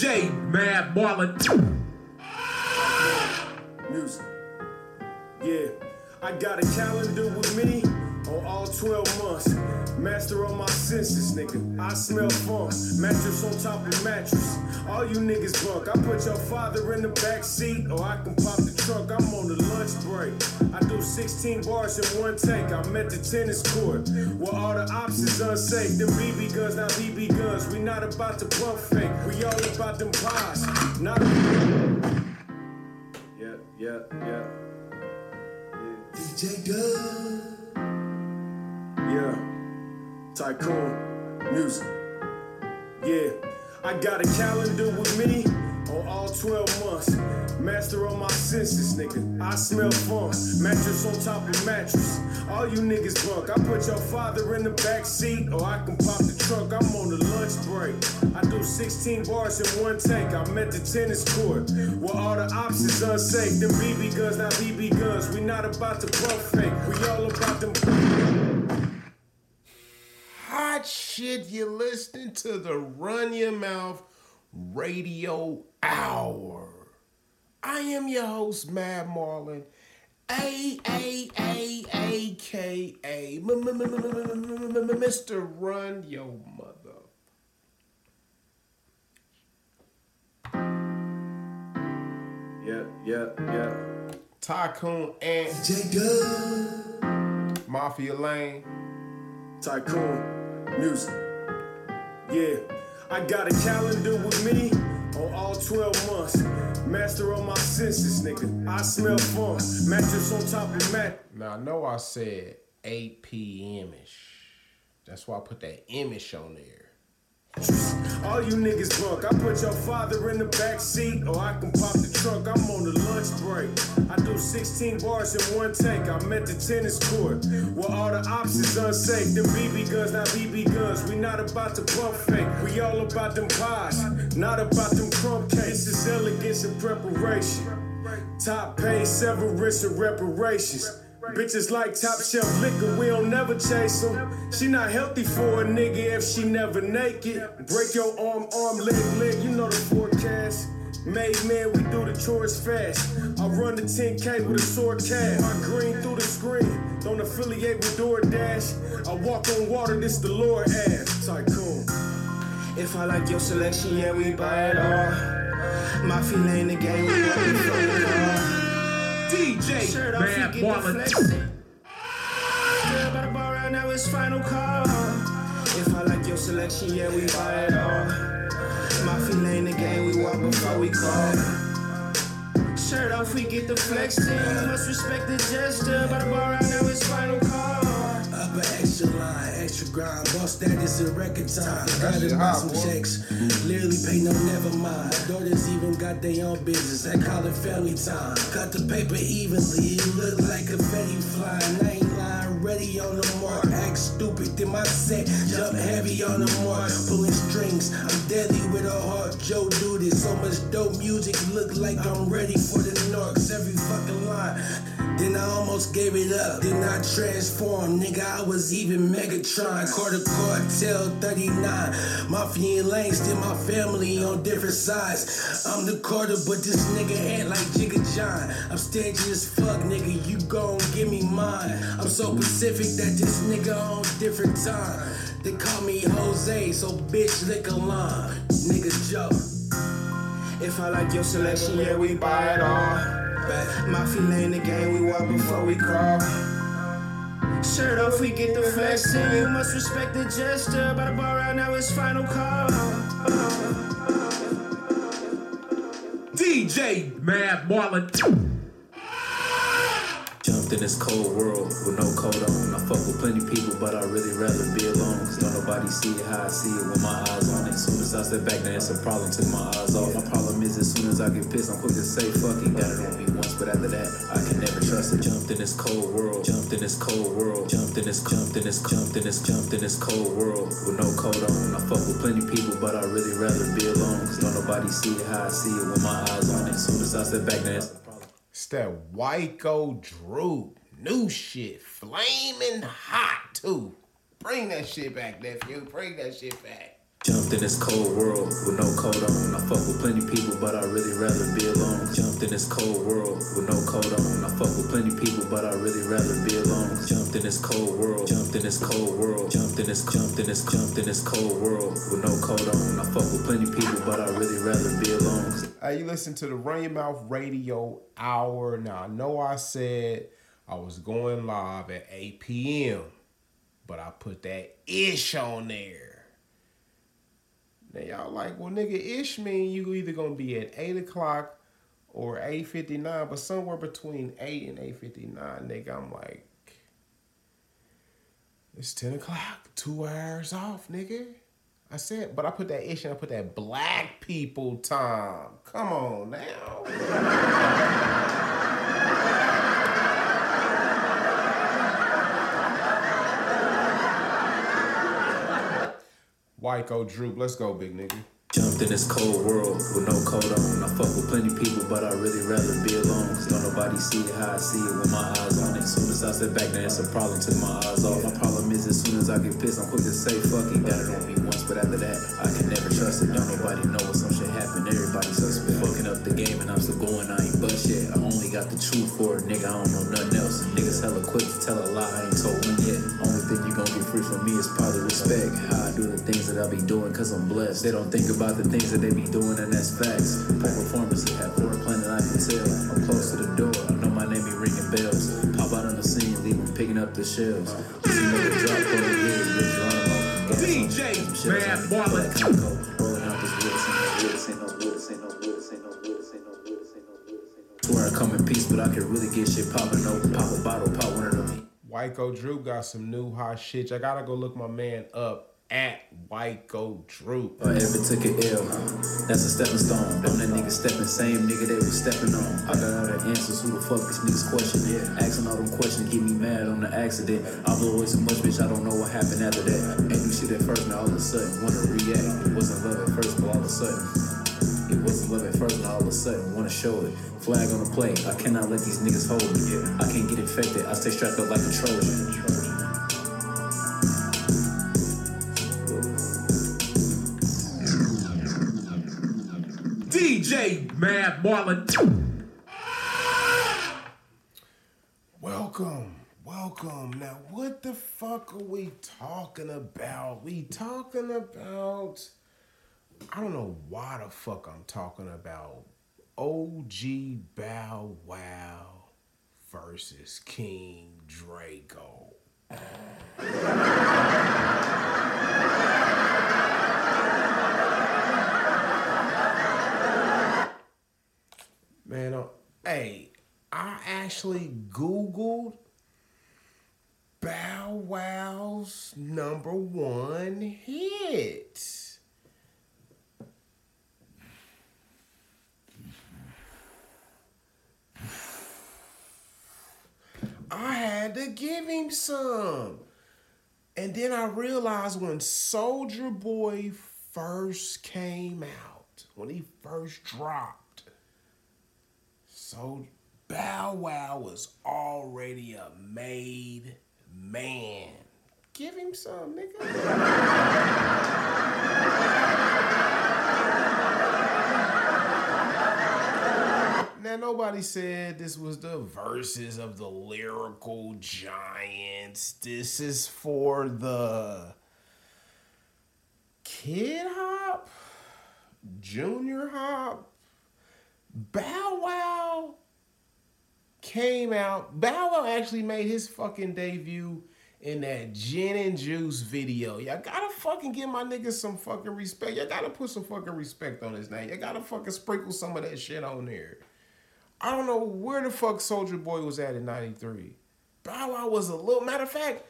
DJ Mad Marlon. Music. Yeah, I got a calendar with me on all 12 months. Master on my senses, nigga. I smell funk. Mattress on top of mattress. All you niggas bunk. I put your father in the back seat, or I can pop the trunk. I'm on the lunch break. I do 16 bars in one take. I'm at the tennis court where all the options are unsafe. Them BB guns, not BB guns. We not about to pump fake. We all about them pies. Not. Yeah, yeah, yeah. DJ Good. Yeah, Tycoon Music. Yeah, I got a calendar with me on all 12 months. Master on my senses, nigga. I smell funk. Mattress on top of mattress. All you niggas bunk. I put your father in the back seat, or I can pop the trunk. I'm on the lunch break. I do 16 bars in one take. I'm at the tennis court where all the options unsafe. Them BB guns, not BB guns. We not about to pump fake. We all about them. Hot shit, you're listening to the Run Your Mouth Radio Hour. I am your host, Mad Marlon. A A A A K A Mr. Run Your Mother. Yeah, yeah, yeah. Tycoon and Good. Mafia Lane. Tycoon Music. Yeah, I got a calendar with me on all 12 months. Master on my senses, nigga. I smell funk. Mattress on top of mat. Now I know I said 8 p.m. ish. That's why I put that image on there. All you niggas bunk. I put your father in the back seat, or I can pop the trunk. I'm on the lunch break. I do 16 bars in one take. I'm at the tennis court where all the options unsafe. Them BB guns, not BB guns. We not about to pump fake. We all about them pies, not about them crumb cakes. It's elegance and preparation. Top pay, severance and reparations. Bitches like top shelf liquor, we don't never chase them. She not healthy for a nigga if she never naked. Break your arm, arm, leg, leg, you know the forecast. Made man, we do the chores fast. I run the 10K with a sword cast. I green through the screen, don't affiliate with DoorDash. I walk on water, this the Lord ass. Tycoon. If I like your selection, yeah, we buy it all. My feeling the game, we got the. DJ Shirt off, Mad you get the Marlon. flexing. Still about to ball right now, it's final call. If I like your selection, yeah, we buy it all. My feeling the game, we walk before we call. Shirt off, we get the flexing. Must respect the gesture. About to ball right now, it's final call. Upper extra line, extra grind. Boss status in record time. Gotta shit buy some checks. Literally pay no, never mind. Daughters even got their own business. I call it family time. Cut the paper evenly. It look like confetti flying. I ain't lying. Ready on the mark. Act stupid. Then my set. Jump heavy on the mark. Pulling strings. I'm deadly with a heart. Joe do this. So much dope music. Look like I'm ready for the narcs. Every fucking line. Then I almost gave it up. Then I transformed, nigga. I was even Megatron. Quarter cartel 39. Mafia and still my family on different sides. I'm the quarter, but this nigga head like Jigga John. I'm stingy as fuck, nigga. You gon' give me mine. I'm so Pacific that this nigga on different time. They call me Jose, so bitch lick a line. Nigga Joe. If I like your selection, yeah, we buy it all. My feeling the game, we walk before we crawl. Shirt off, we get the flexing. You must respect the gesture. By the bar right now, it's final call. DJ Mad Marlon. Jumped in this cold world with no coat on. I fuck with plenty people, but I really rather be alone. Cause don't nobody see it how I see it with my eyes on it. Soon as I step back, then it's a problem. Took my eyes off. My problem is as soon as I get pissed, I'm quick to say fuck it. Got it on me once, but after that, I can never trust it. Jumped in this cold world. Jumped in this cold world. Jumped in this, jumped in this, jumped in this, jumped in this cold world with no coat on. I fuck with plenty people, but I really rather be alone. Cause don't nobody see it how I see it with my eyes on it. Soon as I step back, then it's a problem. It's that Wyco Droop. New shit. Flaming hot, too. Bring that shit back, nephew. Bring that shit back. Jumped in this cold world with no coat on. I fuck with plenty people, but I really rather be alone. Jumped in this cold world with no coat on. I fuck with plenty people, but I really rather be alone. Jumped in this cold world. Jumped in this cold world. Jumped in this jumped in this jumped in this cold world with no coat on. I fuck with plenty people, but I really rather be alone. Hey, you listen to the Run Your Mouth Radio Hour. Now, I know I said I was going live at 8 p.m., but I put that ish on there. Now, y'all like, well, nigga, ish mean you either gonna be at 8 o'clock or 8.59, but somewhere between 8 and 8.59, nigga, I'm like, it's 10 o'clock, two hours off, nigga. I said, but I put that ish and I put that black people time. Come on now. Wyco Droop, let's go, big nigga. Jumped in this cold world with no coat on. I fuck with plenty people, but I really rather be alone. Cause don't nobody see it how I see it with my eyes on it. Soon as I step back, then it's a problem. Took my eyes off. My problem is as soon as I get pissed, I'm quick to say fuck it. Got it on me once, but after that, I can never trust it. Don't nobody know when some shit happen. Everybody suspect. Fucking up the game and I'm still going. I ain't bust yet. I only got the truth for it, nigga. I don't know nothing else. Niggas hella quick to tell a lie. I ain't told one me is probably respect. How I do the things that I be doing cause I'm blessed. They don't think about the things that they be doing and that's facts. Poor performance, have poor planning, I can tell. I'm close to the door, I know my name be ringing bells. Pop out on the scene, leave 'em picking up the shells. Just another drop for the drama. Gas DJ shells Wallet. Rolling out this wood, ain't no wood, ain't no wood, ain't no wood, ain't no wood, ain't no wood, ain't no wood. Swear I come in peace, but I can really get shit poppin'. No, pop a bottle, pop them. Wyco Droop got some new hot shit. I gotta go look my man up at Wyco Droop. I ever took an L. That's a stepping stone. I'm that nigga stepping, same nigga they was stepping on. I got all the answers. Who the fuck this niggas question? Yeah. Asking all them questions get me mad on the accident. I blow away so much, bitch. I don't know what happened after that. Ain't do shit at first, now all of a sudden wanna react. Wasn't love at first, but all of a sudden. It wasn't love at first, now all of a sudden wanna show it. Flag on the plate. I cannot let these niggas hold me. I can't get infected. I stay strapped up like a Trojan. DJ Mad Marlon. Welcome, welcome. Now, what the fuck are we talking about? We talking about. I don't know why the fuck I'm talking about. OG Bow Wow versus King Draco. Man, uh, hey, I actually Googled Bow Wow's number one hit. I had to give him some. And then I realized when Soulja Boy first came out, when he first dropped, so Bow Wow was already a made man. Give him some, nigga. Now nobody said this was the verses of the lyrical giants. This is for the kid hop, junior hop, Bow Wow came out. Bow Wow actually made his fucking debut in that Gin and Juice video. Y'all gotta fucking give my niggas some fucking respect. Y'all gotta put some fucking respect on his name. Y'all gotta fucking sprinkle some of that shit on there. I don't know where the fuck Soulja Boy was at in 93. Bow Wow was a little matter of fact,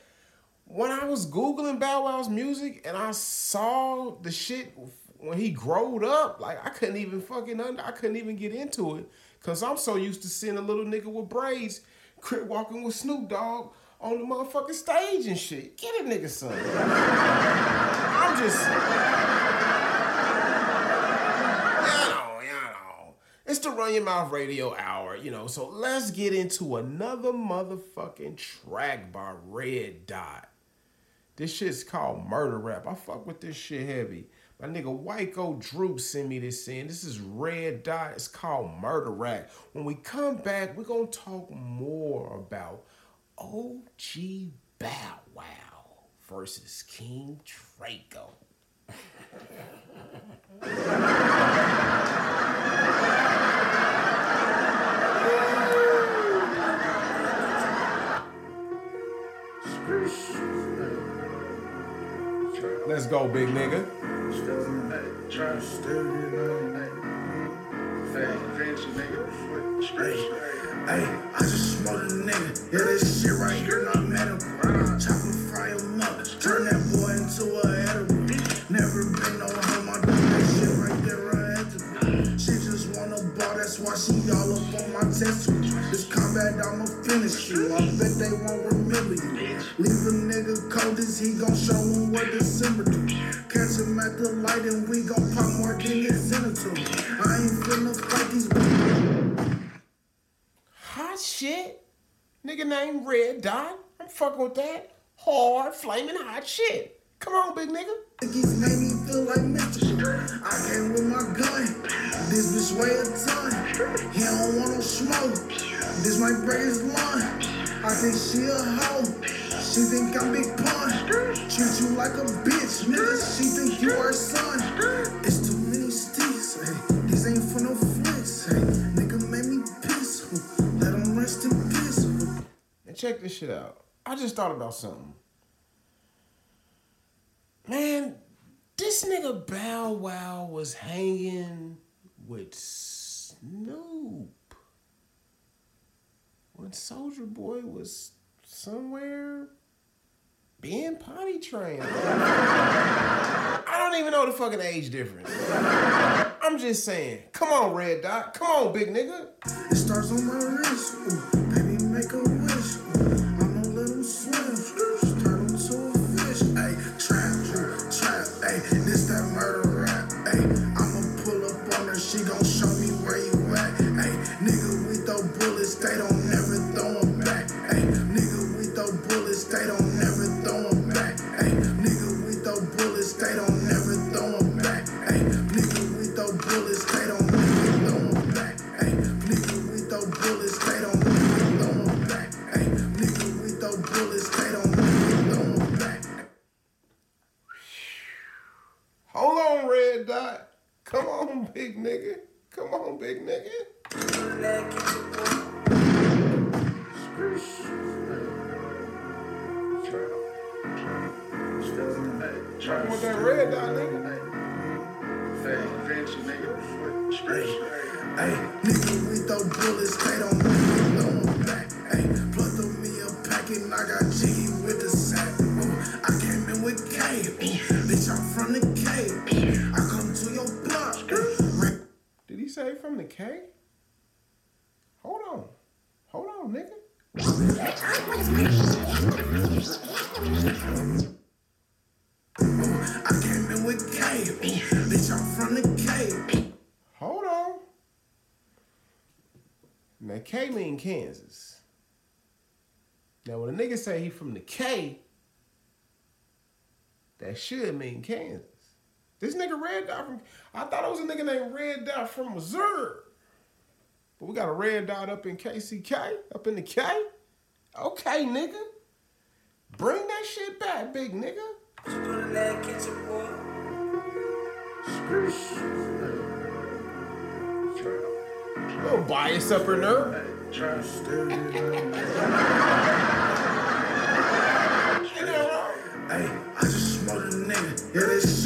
when I was Googling Bow Wow's music and I saw the shit when he growed up, like I couldn't even fucking under, I couldn't even get into it. Cause I'm so used to seeing a little nigga with braids crip walking with Snoop Dogg on the motherfucking stage and shit. Get a nigga some. I'm just you know, you know. It's the Run Your Mouth Radio Hour, you know. So let's get into another motherfucking track by Red Dot. This shit's called Murder Rap. I fuck with this shit heavy. My nigga Wyco Droop sent me this in. This is Red Dot. It's called Murder Rap. When we come back, we're gonna talk more about OG Bow Wow versus King Draco. go, big nigga. Hey, shit. Come on, big nigga. Niggas made me feel like Mr. I came with my gun. This bitch weigh a ton. He don't want no smoke. This might break his lung. I think she a hoe. She think I'm big pun. Treat you like a bitch, nigga. She think you her son. It's too many sticks. Hey, these ain't for no flicks. Hey, nigga made me piss. Let him rest in peace. And check this shit out. I just thought about something. Man, this nigga Bow Wow was hanging with Snoop when Soulja Boy was somewhere being potty trained. I don't even know the fucking age difference. I'm just saying. Come on, Red Dot. Come on, big nigga. It starts on my wrist. Baby, make a say from the K? Hold on. Hold on, nigga. I came in with K, bitch, I'm from the K. Hold on. Now K mean Kansas. Now when a nigga say he from the K, that should mean Kansas. This nigga Red Dot from I thought it was a nigga named Red Dot from Missouri. But we got a red dot up in KCK, up in the K. Okay, nigga. Bring that shit back, big nigga. Little bias up. Hey, I just smoked a nigga.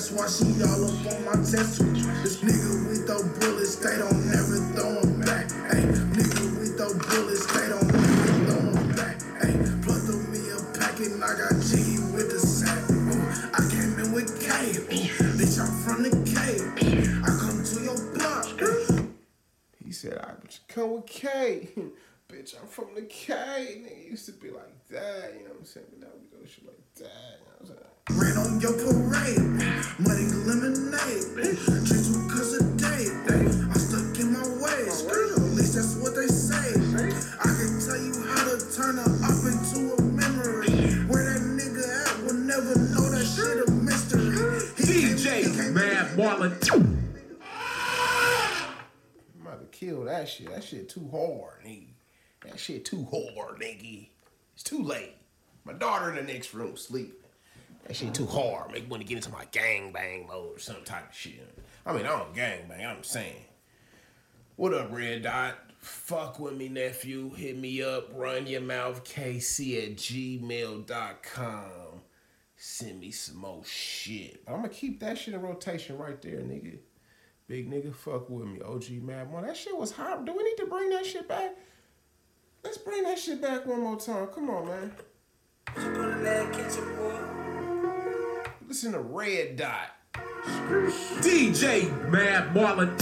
That's why she all up on my test tube. This nigga, we throw bullets. They don't never throw 'em back. Hey, nigga, we throw bullets. They don't never throw 'em back. Hey, plug through me a packet, and I got Jiggy with the sack. Ooh, I came in with K. Bitch, I'm from the K. I come to your block. He said, I come with K. bitch, I'm from the K. Nigga used to be like that, you know what I'm saying? But now we go shit like that, you know what I'm saying? Rain on your parade, money lemonade, bitch. Drink two cuz of day, I'm stuck in my ways. At least that's what they say. I can tell you how to turn a up into a memory. Where that nigga at will never know that shit a mystery. He DJ Mad Wallet. I'm about to kill that shit. That shit too hard, nigga. That shit too hard, nigga. It's too late. My daughter in the next room sleeping. That shit too hard. Make me want to get into my gang bang mode or some type of shit. I mean, I don't gang bang. I'm saying. What up, Red Dot? Fuck with me, nephew. Hit me up. Run your mouth, KC at gmail.com. Send me some more shit. But I'm gonna keep that shit in rotation right there, nigga. Big nigga, fuck with me. OG Mad One. That shit was hot. Do we need to bring that shit back? Let's bring that shit back one more time. Come on, man. Listen to Red Dot. DJ Mad Marlon.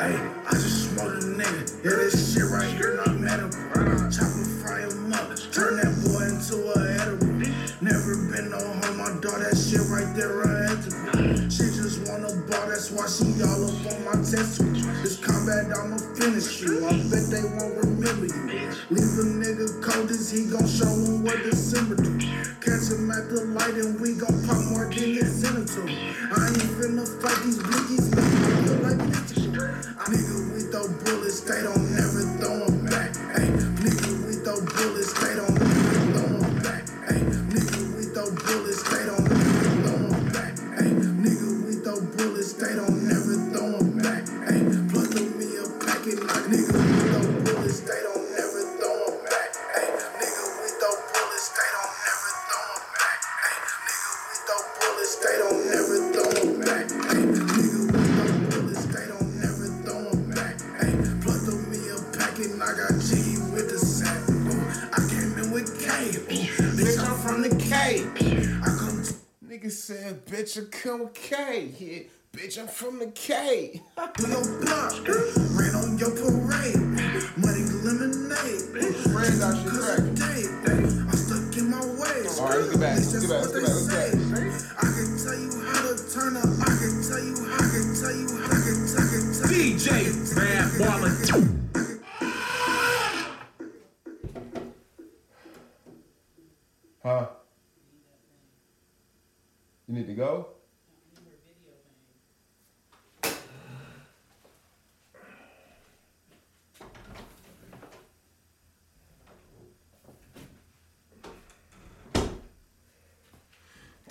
Hey, I just smoked a nigga. Yeah, this shit right here not medical. Chop a fry him up, turn that boy into a edible. Never been no home, my dog, that shit right there unethical. That's why she all up on my testicles. This combat, I'ma finish you. I bet they won't remember you. Leave a nigga cold as he gon' show him what December do. Catch him at the light and we gon' bitch, I'm from the K. to your block. Ran on your parade. Money lemonade. Red Dot shit Cause cracking. of day, I'm stuck in my ways. All right, let's get back, let's get back, let's get back, let's say. I can tell you how to turn up. I can tell you, I can tell you, I can, I can tell you. DJ Mad Marlon. Huh? You need to go?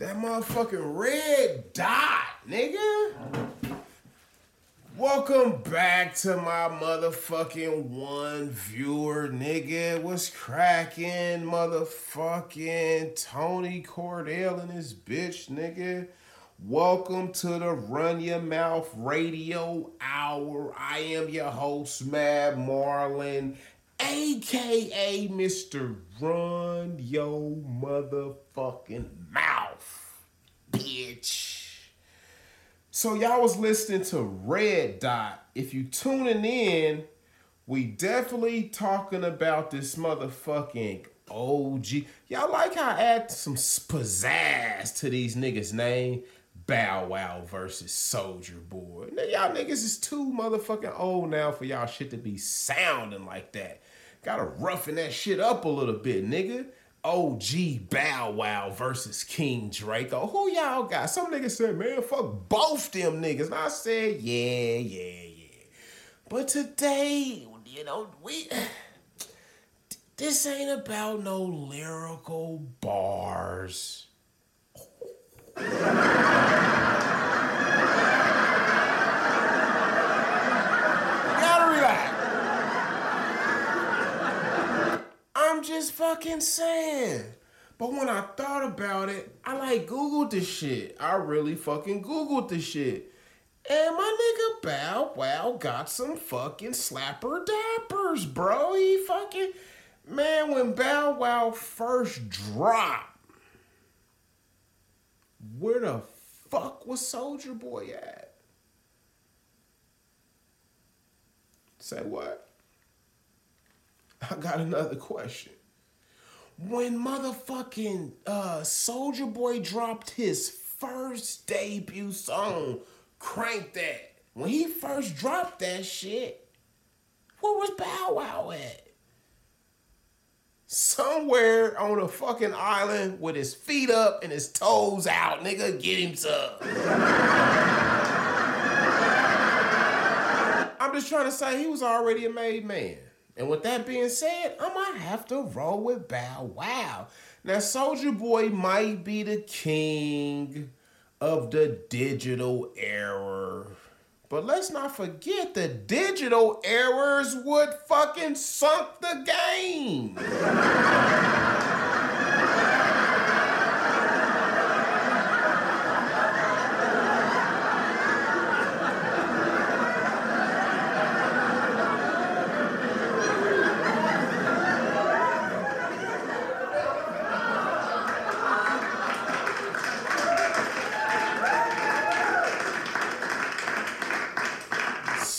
That motherfucking red dot, nigga. Welcome back to my motherfucking one viewer, nigga. What's cracking, motherfucking Tony Cordell and his bitch, nigga? Welcome to the Run Your Mouth Radio Hour. I am your host, Mad Marlon, aka Mr. Run Your Motherfucking Mouth, bitch. So y'all was listening to Red Dot. If you tuning in, we definitely talking about this motherfucking OG. Y'all like how I add some pizzazz to these niggas' name? Bow Wow versus Soulja Boy. Now, y'all niggas is too motherfucking old now for y'all shit to be sounding like that. Gotta roughen that shit up a little bit, nigga. OG Bow Wow versus King Draco. Who y'all got? Some niggas said, man, fuck both them niggas. And I said, yeah, yeah, yeah. But today, you know, we this ain't about no lyrical bars. You gotta relax. I'm just fucking saying. But when I thought about it, I like Googled this shit. I really fucking Googled this shit. And my nigga Bow Wow got some fucking slapper dappers, bro. He fucking. Man, when Bow Wow first dropped, where the fuck was Soulja Boy at? Say what? I got another question. When motherfucking uh Soulja Boy dropped his first debut song, Crank That. When he first dropped that shit, where was Bow Wow at? somewhere on a fucking island with his feet up and his toes out. Nigga, get him some. I'm just trying to say he was already a made man. And with that being said, I might have to roll with Bow Wow. Now, Soulja Boy might be the king of the digital era. But let's not forget the digital errors would fucking sunk the game.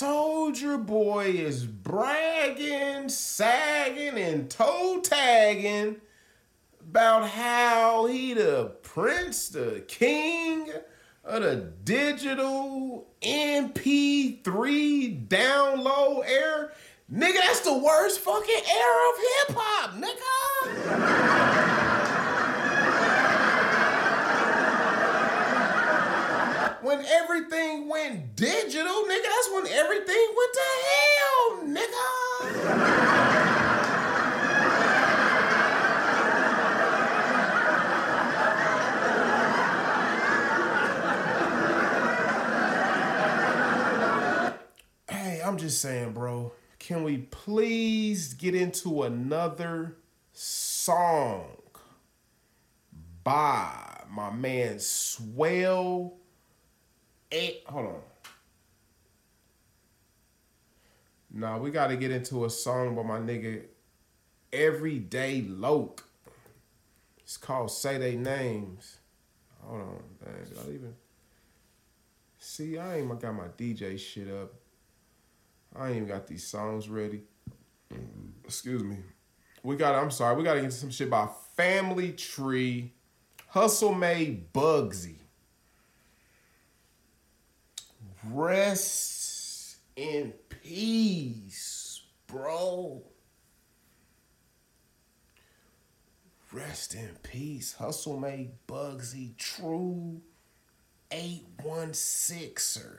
Soulja Boy is bragging, sagging, and toe tagging about how he the prince, the king of the digital MP3 download era. Nigga, that's the worst fucking era of hip hop, nigga. when everything went digital, nigga, that's when everything went to hell, nigga. hey, I'm just saying, bro. Can we please get into another song by my man Swell? Eight, hold on. Nah, we got to get into a song by my nigga Everyday Loke. It's called Say They Names. Hold on, dang, did I even see? I ain't got my DJ shit up. I ain't even got these songs ready. Excuse me. We got. I'm sorry. We got to get some shit by Family Tree, Hustle Made Bugsy. Rest in peace, bro. Rest in peace. Hustle made Bugsy True 816er.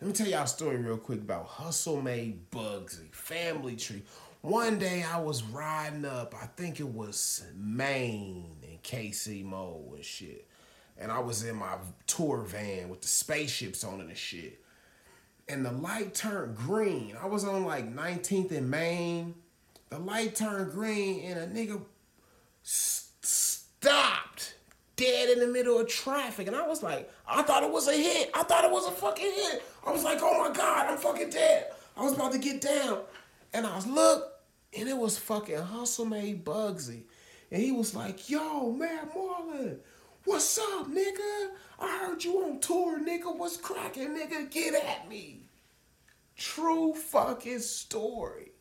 Let me tell y'all a story real quick about Hustle Made Bugsy, Family Tree. One day I was riding up, I think it was Maine and KC Mo and shit and I was in my tour van with the spaceships on it and shit. And the light turned green. I was on like 19th in Maine. The light turned green and a nigga s- stopped dead in the middle of traffic. And I was like, I thought it was a hit. I thought it was a fucking hit. I was like, oh my God, I'm fucking dead. I was about to get down. And I was look, and it was fucking Hustle Made Bugsy. And he was like, yo, Mad Marlon, What's up, nigga? I heard you on tour, nigga. What's cracking, nigga? Get at me. True fucking story.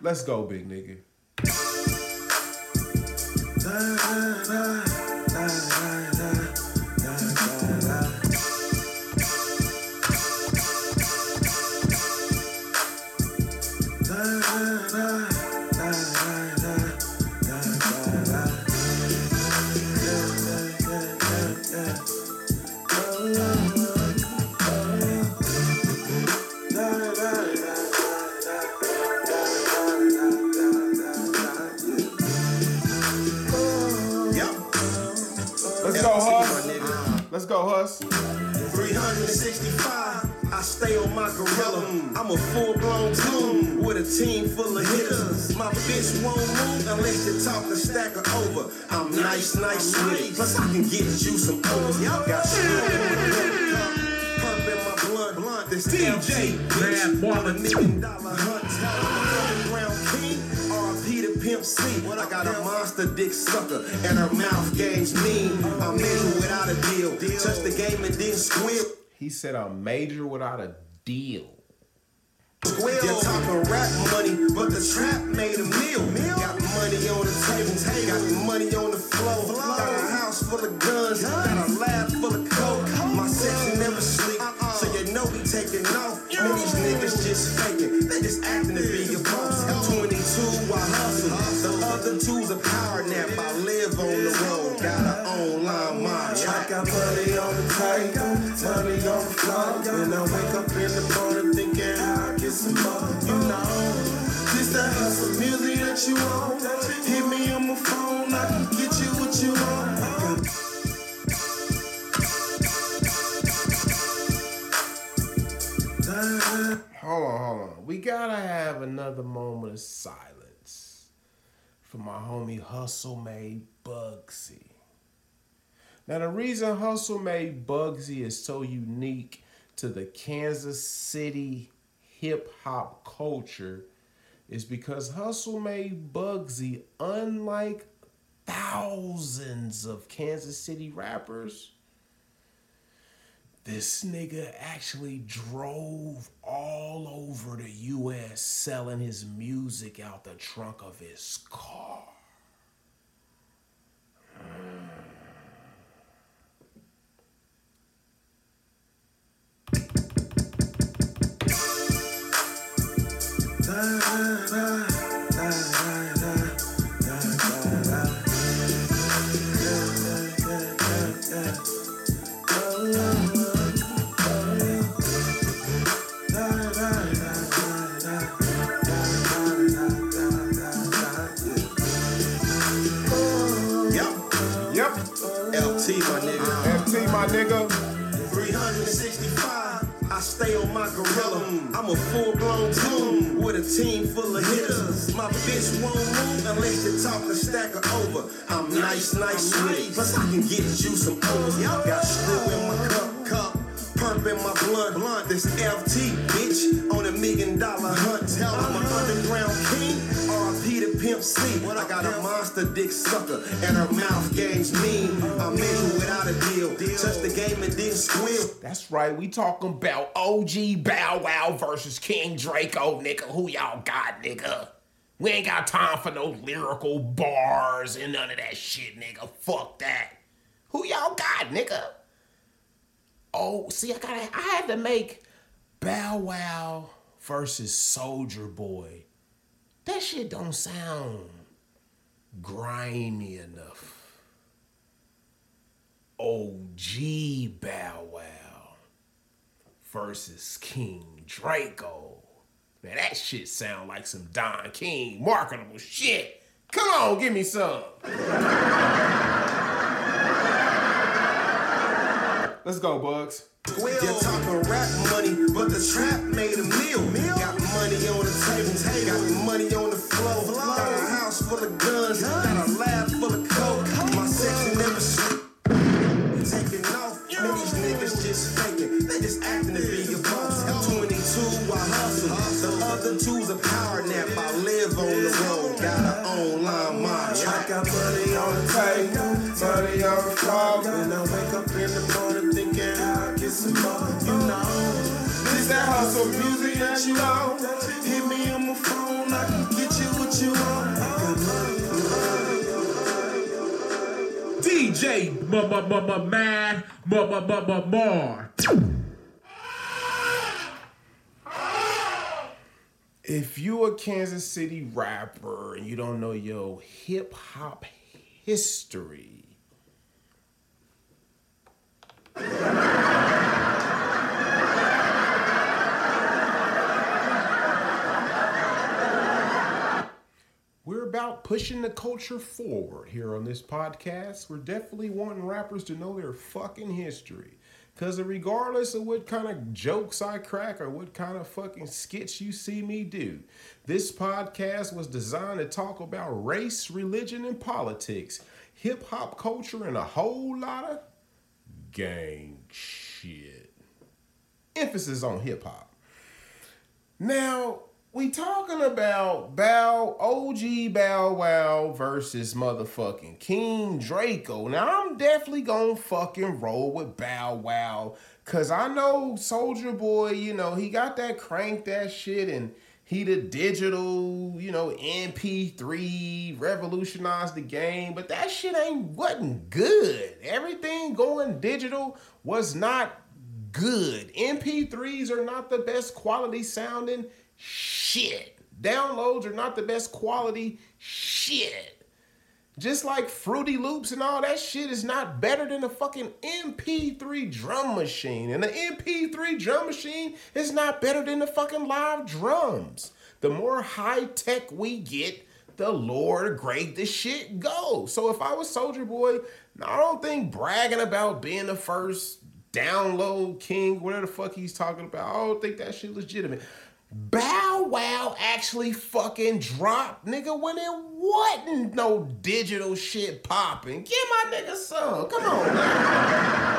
Let's go, big nigga. Let's go, Huss. 365, I stay on my gorilla. I'm a full blown goon with a team full of hitters. My bitch won't move unless you talk a stack of over. I'm nice, nice, sweet. Plus, I can get you some overs. Y'all got shit on the Pump in my blunt, blunt. This DJ Mad Marlon. RP to Pimp got a monster dick sucker, and her mouth games mean. I'm in without a deal. Touch the game and didn't squeal. He said a major without a deal. You're talking rap money, but the trap made a meal. Got money on the table, got money on the floor. Got a house full of guns, got a lab full of coke. My section never sleep, so you know we taking off. Man, these niggas just faking. They just acting to be boss. 22, I hustle. The other two's a power nap. I live on the road. Got an online mind. I got money on the table, money on the floor. When I wake up in the morning thinking I get some more, you know. This that hustle music that you want. Hit me on my gotta have another moment of silence for my homie Hustle Made Bugsy. Now, the reason Hustle Made Bugsy is so unique to the Kansas City hip hop culture is because Hustle Made Bugsy, unlike thousands of Kansas City rappers, this nigga actually drove all over the US selling his music out the trunk of his car. Yup, a full blown goon with a team full of hitters. My bitch won't move unless you talk a stack of over. I'm nice, nice sweet. Plus, I can get you some overs. Got screw in my cup, cup. Pump in my blunt, blunt. This FT, bitch, on a million dollar hunt. I'm an underground king. Pimp C. I got a monster dick sucker, and her mouth game's mean. I measure without a deal. Touch the game and didn't squeal. That's right, we talking about OG Bow Wow versus King Draco, nigga. Who y'all got, nigga? We ain't got time for no lyrical bars and none of that shit, nigga. Fuck that. Who y'all got, nigga? Oh, see, I gotta, I had to make Bow Wow versus Soulja Boy. That shit don't sound grimy enough. OG Bow Wow versus King Draco. Man, that shit sound like some Don King marketable shit. Come on, give me some. Let's go, Bugs. You're talking rap money, but the trap made a meal. Got money on the table, got money on the floor. Got a house full of guns, got a lab full of coke. My section never sleep. Taking off, man, these niggas just faking. They just acting to be your. You know. This that hustle music that you want. Hit me on my phone, I can get you what you want. I got money. DJ M- M- M- M- Mad M- M- M- M- Mar. If you a Kansas City rapper and you don't know your hip hop history, we're about pushing the culture forward here on this podcast. We're definitely wanting rappers to know their fucking history. Because regardless of what kind of jokes I crack or what kind of fucking skits you see me do, this podcast was designed to talk about race, religion, and politics, hip hop culture, and a whole lot of gang shit. Emphasis on hip hop. Now, we talking about Bow OG Bow Wow versus motherfucking King Draco. Now I'm definitely gonna fucking roll with Bow Wow. Cause I know Soulja Boy, you know, he got that crank that shit and he the digital, you know, MP3 revolutionized the game, but that shit ain't wasn't good. Everything going digital was not good. MP3s are not the best quality sounding shit. Downloads are not the best quality shit. Just like Fruity Loops and all that shit is not better than a fucking MP3 drum machine. And the MP3 drum machine is not better than the fucking live drums. The more high tech we get, the lower grade the shit goes. So if I was Soulja Boy, I don't think bragging about being the first download king, whatever the fuck he's talking about, I don't think that shit legitimate. Bow Wow actually fucking dropped, nigga, when it wasn't no digital shit popping. Give my nigga some. Come on.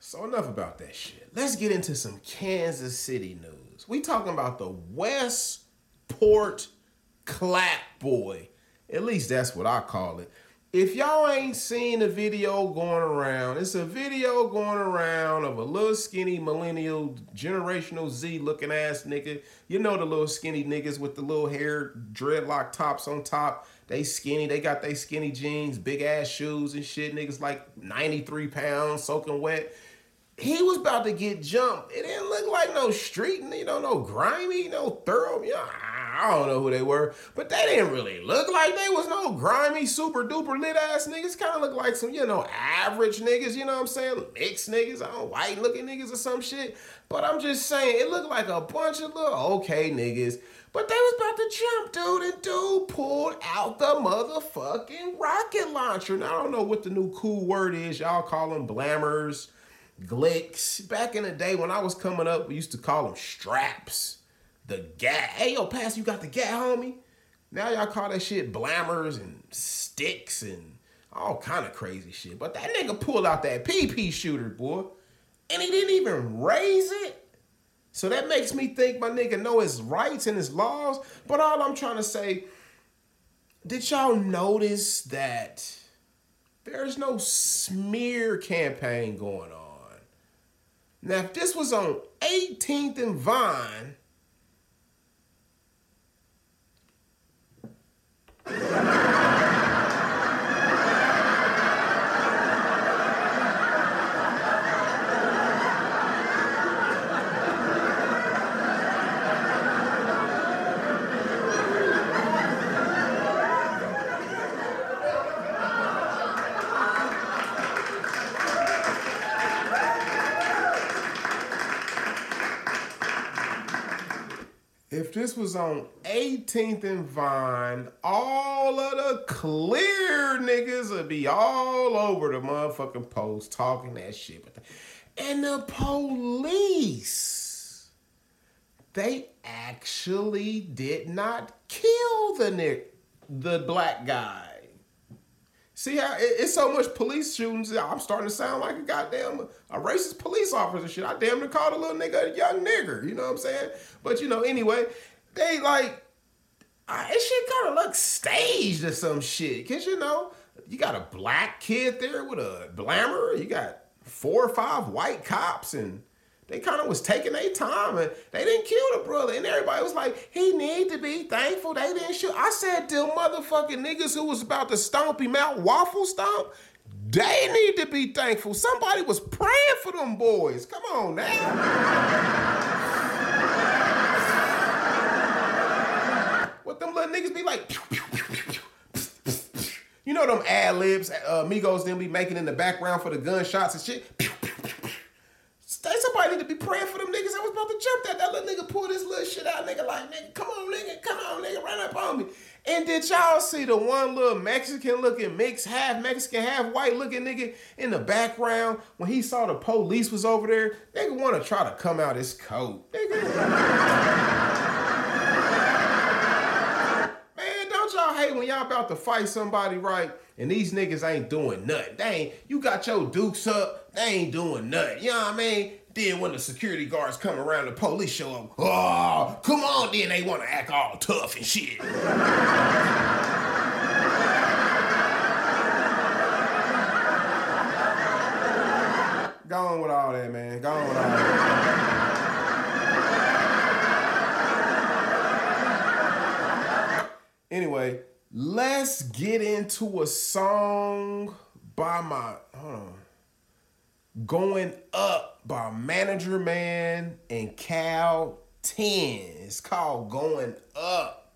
So enough about that shit. Let's get into some Kansas City news. We talking about the Westport Clap Boy. At least that's what I call it. If y'all ain't seen a video going around, it's a video going around of a little skinny millennial generational Z looking ass nigga. You know the little skinny niggas with the little hair dreadlock tops on top. They skinny, they got they skinny jeans, big ass shoes and shit. Niggas like 93 pounds, soaking wet he was about to get jumped. It didn't look like no street, you know, no grimy, no thorough. You know, I don't know who they were, but they didn't really look like they was no grimy, super duper lit ass niggas. Kind of look like some, you know, average niggas. You know what I'm saying? Mixed niggas, I don't white looking niggas or some shit. But I'm just saying, it looked like a bunch of little okay niggas. But they was about to jump, dude, and dude pulled out the motherfucking rocket launcher. Now I don't know what the new cool word is. Y'all call them blammers glicks. Back in the day when I was coming up, we used to call them straps. The gat. Hey, yo, Pass, you got the gat, homie? Now y'all call that shit blammers and sticks and all kind of crazy shit. But that nigga pulled out that PP shooter, boy. And he didn't even raise it. So that makes me think my nigga know his rights and his laws. But all I'm trying to say, did y'all notice that there's no smear campaign going on? Now, if this was on 18th and Vine, if this was on 18th and Vine, all of the clear niggas would be all over the motherfucking post talking that shit. And the police, they actually did not kill the nick, the black guy. See how it's so much police shootings. I'm starting to sound like a goddamn a racist police officer. Shit, I damn near called a little nigga a young nigger. You know what I'm saying? But you know, anyway, they like it shit kind of looks staged or some shit. Cause you know, you got a black kid there with a blammer. You got four or five white cops and they kind of was taking their time and they didn't kill the brother. And everybody was like, he need to be thankful they didn't shoot. I said, them motherfucking niggas who was about to stomp him out, waffle stomp, they need to be thankful. Somebody was praying for them boys. Come on now. what them little niggas be like? Pew, pew, pew. You know them ad libs, uh, Migos them be making in the background for the gunshots and shit. Somebody need to be praying for them niggas that was about to jump that. That little nigga pulled this little shit out, nigga, like, nigga, come on, nigga, come on, nigga, run up on me. And did y'all see the one little Mexican looking mix, half Mexican, half white looking nigga in the background when he saw the police was over there? Nigga want to try to come out his coat. Nigga. Man, don't y'all hate when y'all about to fight somebody right and these niggas ain't doing nothing? They ain't, you got your dukes up, they ain't doing nothing. You know what I mean? Then when the security guards come around, the police show up. Oh, come on! Then they want to act all tough and shit. Go on with all that, man. Go on with all that. Anyway, get into a song by my hold on. Going Up by Manager Man and Cal 10. It's called Going Up.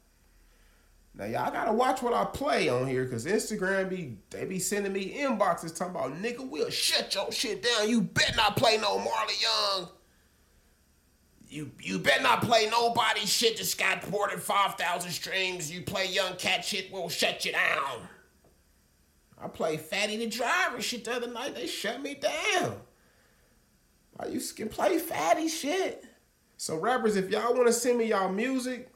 Now y'all gotta watch what I play on here because Instagram be they be sending me inboxes talking about nigga we'll shut your shit down. You better not play no Marley Young. You you better not play nobody shit that's got more than five thousand streams. You play Young Cat shit, we'll shut you down. I played Fatty the Driver shit the other night. They shut me down. I used to play Fatty shit. So rappers, if y'all want to send me y'all music,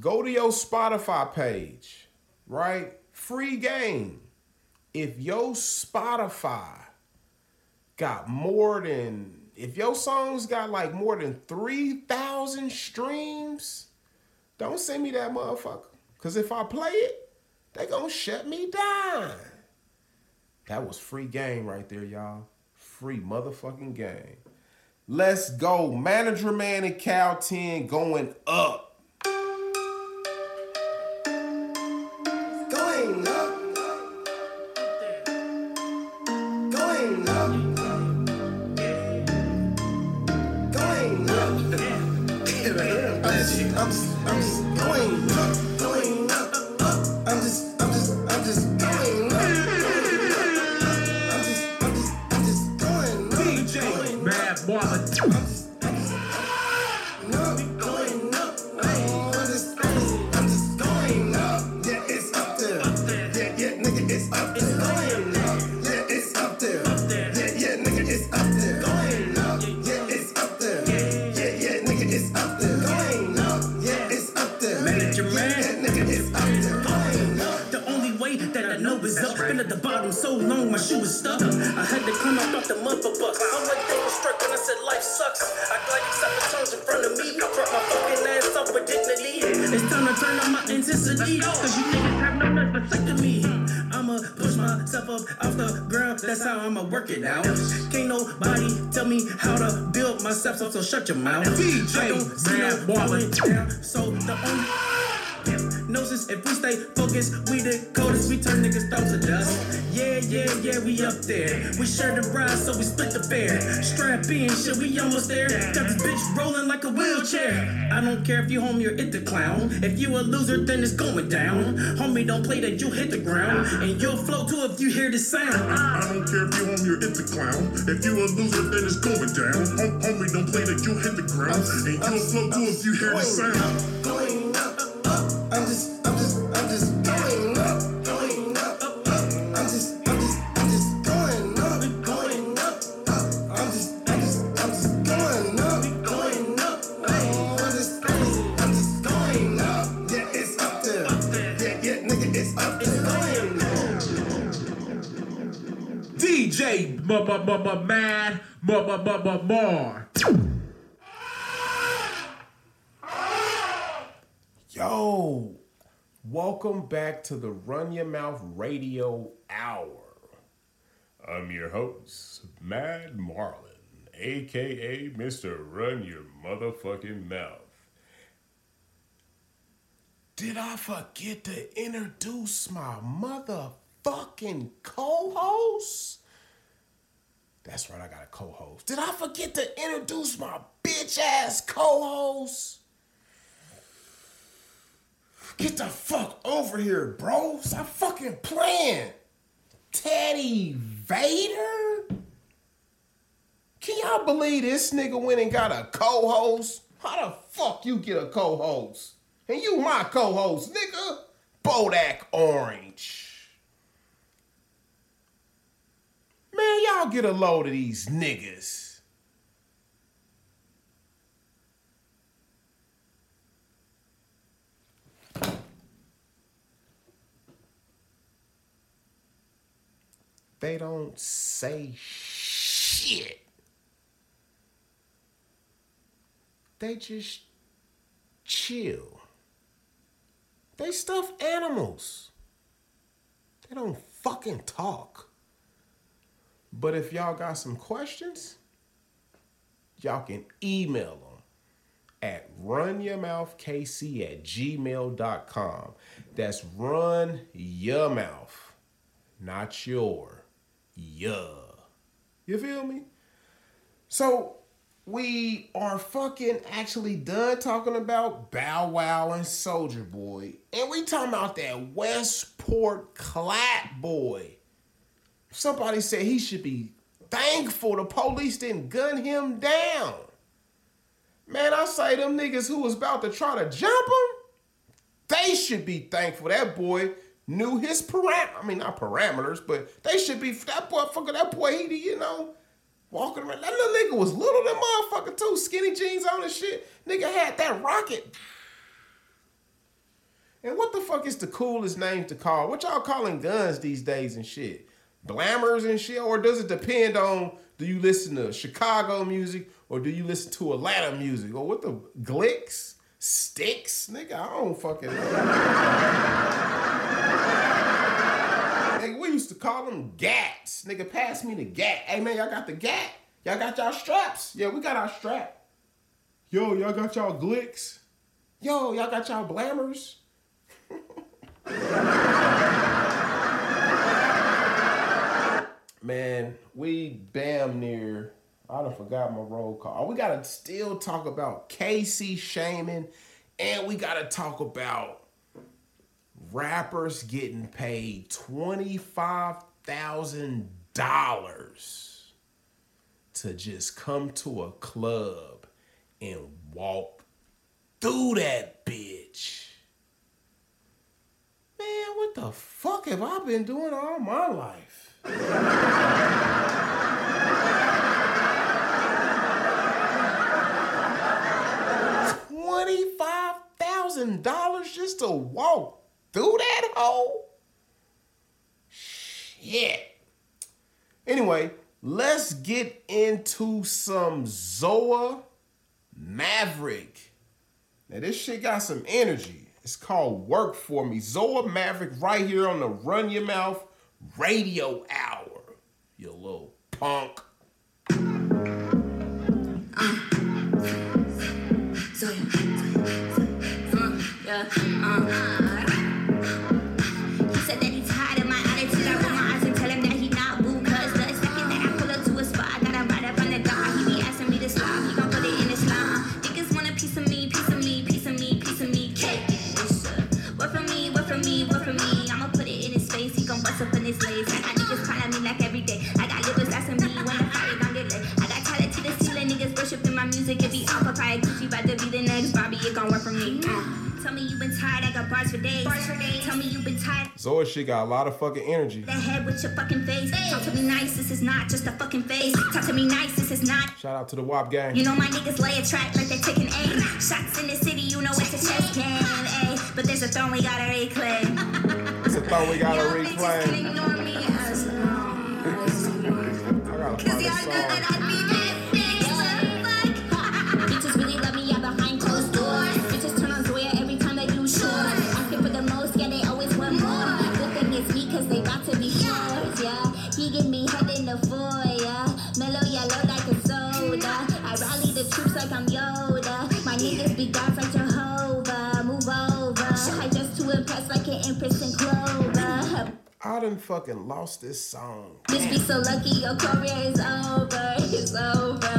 go to your Spotify page, right? Free game. If your Spotify got more than if your songs got like more than 3,000 streams, don't send me that motherfucker. Cause if I play it, they gonna shut me down. That was free game right there, y'all. Free motherfucking game. Let's go. Manager Man and Cal 10 going up. Been at the bottom so long, my shoe was stuck. I had to come up off the for bucks. I'm like they was struck and I said life sucks. I glad you set the terms in front of me. I brought my fucking ass up with dignity. It's time to turn up my intensity. Cause you niggas have no nuts vasectomy. I'ma push myself up off the ground. That's how I'ma work it out. Can't nobody tell me how to build myself, so, so shut your mouth. DJ I don't see no down. So the only Gnosis, if we stay focused, we the coldest, we turn niggas thoughts to dust. Yeah, yeah, yeah, we up there. We share the ride, so we split the fare. Strap in, shit, we almost there. Got this bitch rolling like a wheelchair. I don't care if you homie or it the clown. If you a loser, then it's going down. Homie, don't play that, you hit the ground. And you'll flow too if you hear the sound. I don't care if you home, you're the clown. If you a loser, then it's going down. Hom- homie, don't play that, you hit the ground. And you'll flow too if you hear the sound. Going up, up. I'm just, I'm just, I'm just going up, going up, up. I'm just, I'm just, I'm just going up, going up, up. I'm just, I'm just, I'm just going up, going up. I'm just, I'm just going up. Yeah, it's up there. Yeah, yeah, nigga, it's up. Going up. DJ M- M- M- M- Mad M- M- M- M- Mar. Welcome back to the Run Your Mouth Radio Hour. I'm your host, Mad Marlon, aka Mr. Run Your Motherfucking Mouth. Did I forget to introduce my motherfucking co host? That's right, I got a co host. Did I forget to introduce my bitch ass co host? Get the fuck over here, bro. Stop fucking playing. Teddy Vader? Can y'all believe this nigga went and got a co-host? How the fuck you get a co-host? And you my co-host, nigga. Bodak Orange. Man, y'all get a load of these niggas. They don't say shit. They just chill. They stuff animals. They don't fucking talk. But if y'all got some questions, y'all can email them at runyourmouthkc at gmail.com. That's run your mouth, not your, yeah. You feel me? So we are fucking actually done talking about Bow Wow and Soulja Boy. And we talking about that Westport Clap Boy. Somebody said he should be thankful the police didn't gun him down. Man, I say them niggas who was about to try to jump him, they should be thankful that boy knew his param I mean not parameters, but they should be that boy fucker that boy he you know walking around. That little nigga was little than motherfucker too, skinny jeans on and shit. Nigga had that rocket. And what the fuck is the coolest name to call? What y'all calling guns these days and shit? Blammers and shit? Or does it depend on do you listen to Chicago music or do you listen to Atlanta music? Or what the glicks? Sticks? Nigga, I don't fucking know. Nigga, we used to call them gats. Nigga, pass me the gat. Hey man, y'all got the gat? Y'all got y'all straps? Yeah, we got our strap. Yo, y'all got y'all glicks? Yo, y'all got y'all blammers? Man, we damn near. I done forgot my roll call. Oh, we gotta still talk about Casey shaming, and we gotta talk about rappers getting paid twenty five thousand dollars to just come to a club and walk through that bitch. Man, what the fuck have I been doing all my life? Twenty-five thousand dollars just to walk through that hole? Shit. Anyway, let's get into some Zoya Maverick. Now this shit got some energy. It's called Work For Me. Zoya Maverick right here on the Run Your Mouth Radio Hour. You little punk. You been tired, I got bars for days. Bars for days. Tell me you been tired. Zoya shit got a lot of fucking energy. The head with your fucking face. Talk to me nice, this is not just a fucking face. Talk to me nice, this is not. Shout out to the WAP gang. You know my niggas lay a track like they're taking aim. Shots in the city, you know it's a chess game, ayy. But there's a throne we gotta reclaim. It's a thought we gotta Y'all bitches can reclaim. ignore me as long as I gotta Cause find y'all a know that song. Clover. I done fucking lost this song. Bitch be so lucky, your career is over, it's over.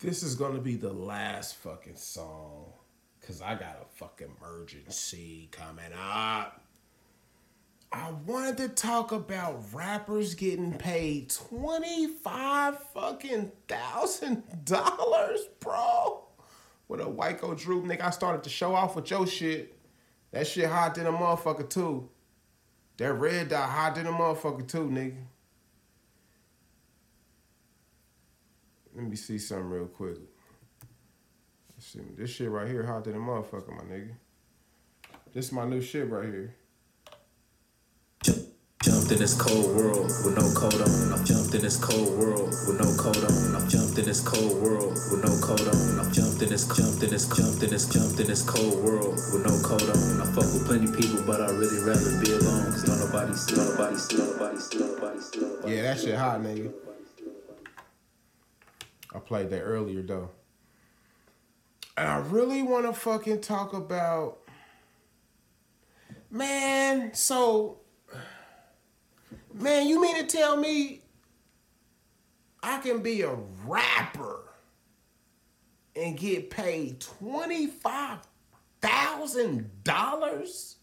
This is gonna be the last fucking song. Cause I got a fucking emergency coming up. I wanted to talk about rappers getting paid twenty-five fucking thousand dollars, bro. With a white Wyco Droop, nigga, I started to show off with your shit. That shit hot than a motherfucker too. That red dot hot than a motherfucker too, nigga. Let me see something real quick. This shit right here hot than a motherfucker, my nigga. This is my new shit right here. jumped in this cold world with no coat on. I've jumped in this cold world with no coat on. I've jumped in this cold world with no coat on. I've jumped in this, jumped in this, jumped in this, jumped in this cold world with no coat on. I fuck with plenty people, but I really rather be alone. Cause don't nobody nobody nobody nobody nobody Yeah, that shit hot, nigga. I played that earlier though. And I really want to fucking talk about Man, so Man, you mean to tell me I can be a rapper and get paid $25,000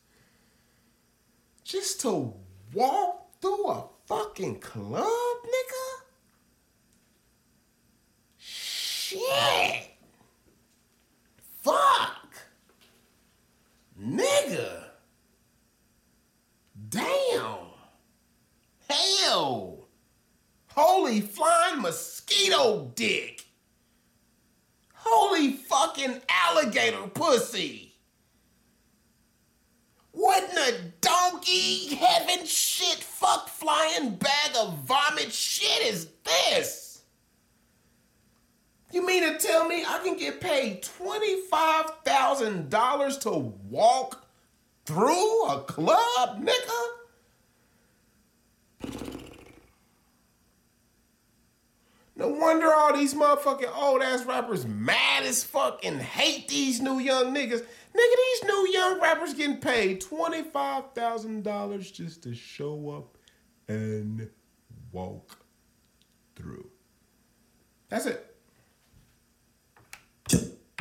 just to walk through a fucking club, nigga? Shit. Fuck. Nigga. Damn. Hell. Holy flying mosquito dick. Holy fucking alligator pussy. What in a donkey heaven shit fuck flying bag of vomit shit is this? You mean to tell me I can get paid $25,000 to walk through a club, nigga? No wonder all these motherfucking old ass rappers mad as fuck and hate these new young niggas. Nigga, these new young rappers getting paid $25,000 just to show up and walk through. That's it.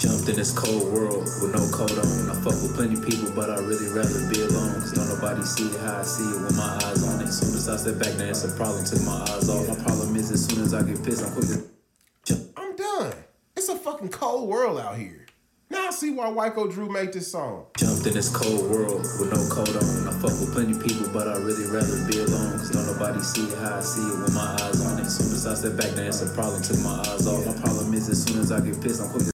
Jumped in this cold world with no coat on. I fuck with plenty people, but I really rather be alone. Cause don't nobody see it how I see it with my eyes on it. Soon as I step back, now it's a problem. Took my eyes off. My problem is as soon as I get pissed, I'm quick to. I'm done. It's a fucking cold world out here. Now I see why Wyco Droop made this song. Jumped in this cold world with no coat on. I fuck with plenty people, but I really rather be alone. Cause don't nobody see it how I see it with my eyes on it. Soon as I step back, now it's a problem. Took my eyes off. My problem is as soon as I get pissed, I'm quick to